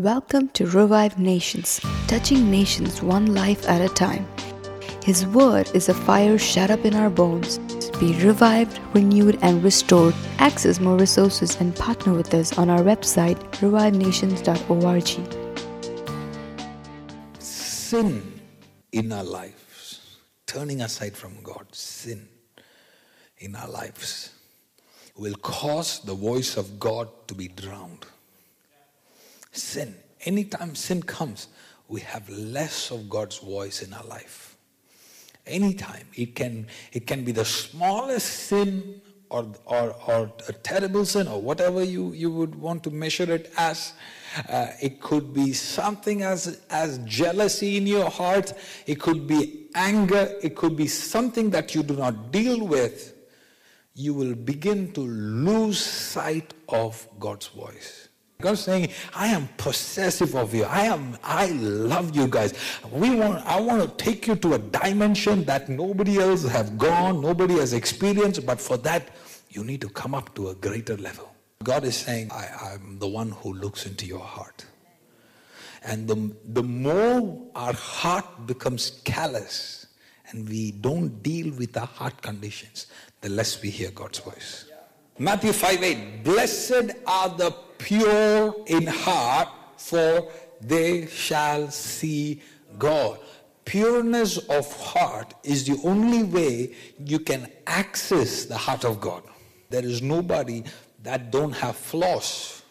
Welcome to Revive Nations, touching nations one life at a time. His word is a fire shut up in our bones. Be revived, renewed, and restored. Access more resources and partner with us on our website, revivenations.org. sin in our lives, turning aside from God, sin in our lives will cause the voice of God to be drowned. Sin, anytime sin comes, we have less of God's voice in our life. Anytime. It can, it can be the smallest sin or, or, or a terrible sin or whatever you, you would want to measure it as. Uh, it could be something as, as jealousy in your heart. It could be anger. It could be something that you do not deal with. You will begin to lose sight of God's voice. God's saying, I am possessive of you. I am I love you guys. We want I want to take you to a dimension that nobody else have gone, nobody has experienced, but for that you need to come up to a greater level. God is saying, I, am the one who looks into your heart. And the, the more our heart becomes callous and we don't deal with our heart conditions, the less we hear God's voice. Matthew 5 8, blessed are the pure in heart, for they shall see God. Pureness of heart is the only way you can access the heart of God. There is nobody that don't have flaws.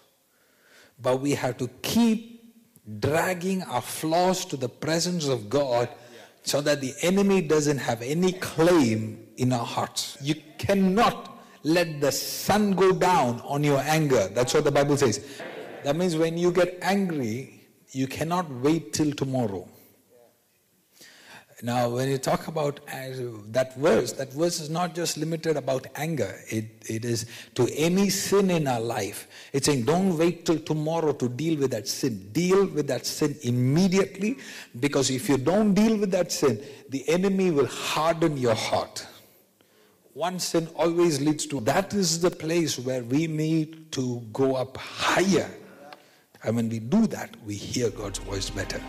But we have to keep dragging our flaws to the presence of God so that the enemy doesn't have any claim in our hearts. You cannot let the sun go down on your anger. That's what the Bible says. That means when you get angry, you cannot wait till tomorrow. Now, when you talk about uh, that verse, that verse is not just limited about anger. It, it is to any sin in our life. It's saying, don't wait till tomorrow to deal with that sin. Deal with that sin immediately, because if you don't deal with that sin, the enemy will harden your heart. One sin always leads to that is the place where we need to go up higher. And when we do that, we hear God's voice better.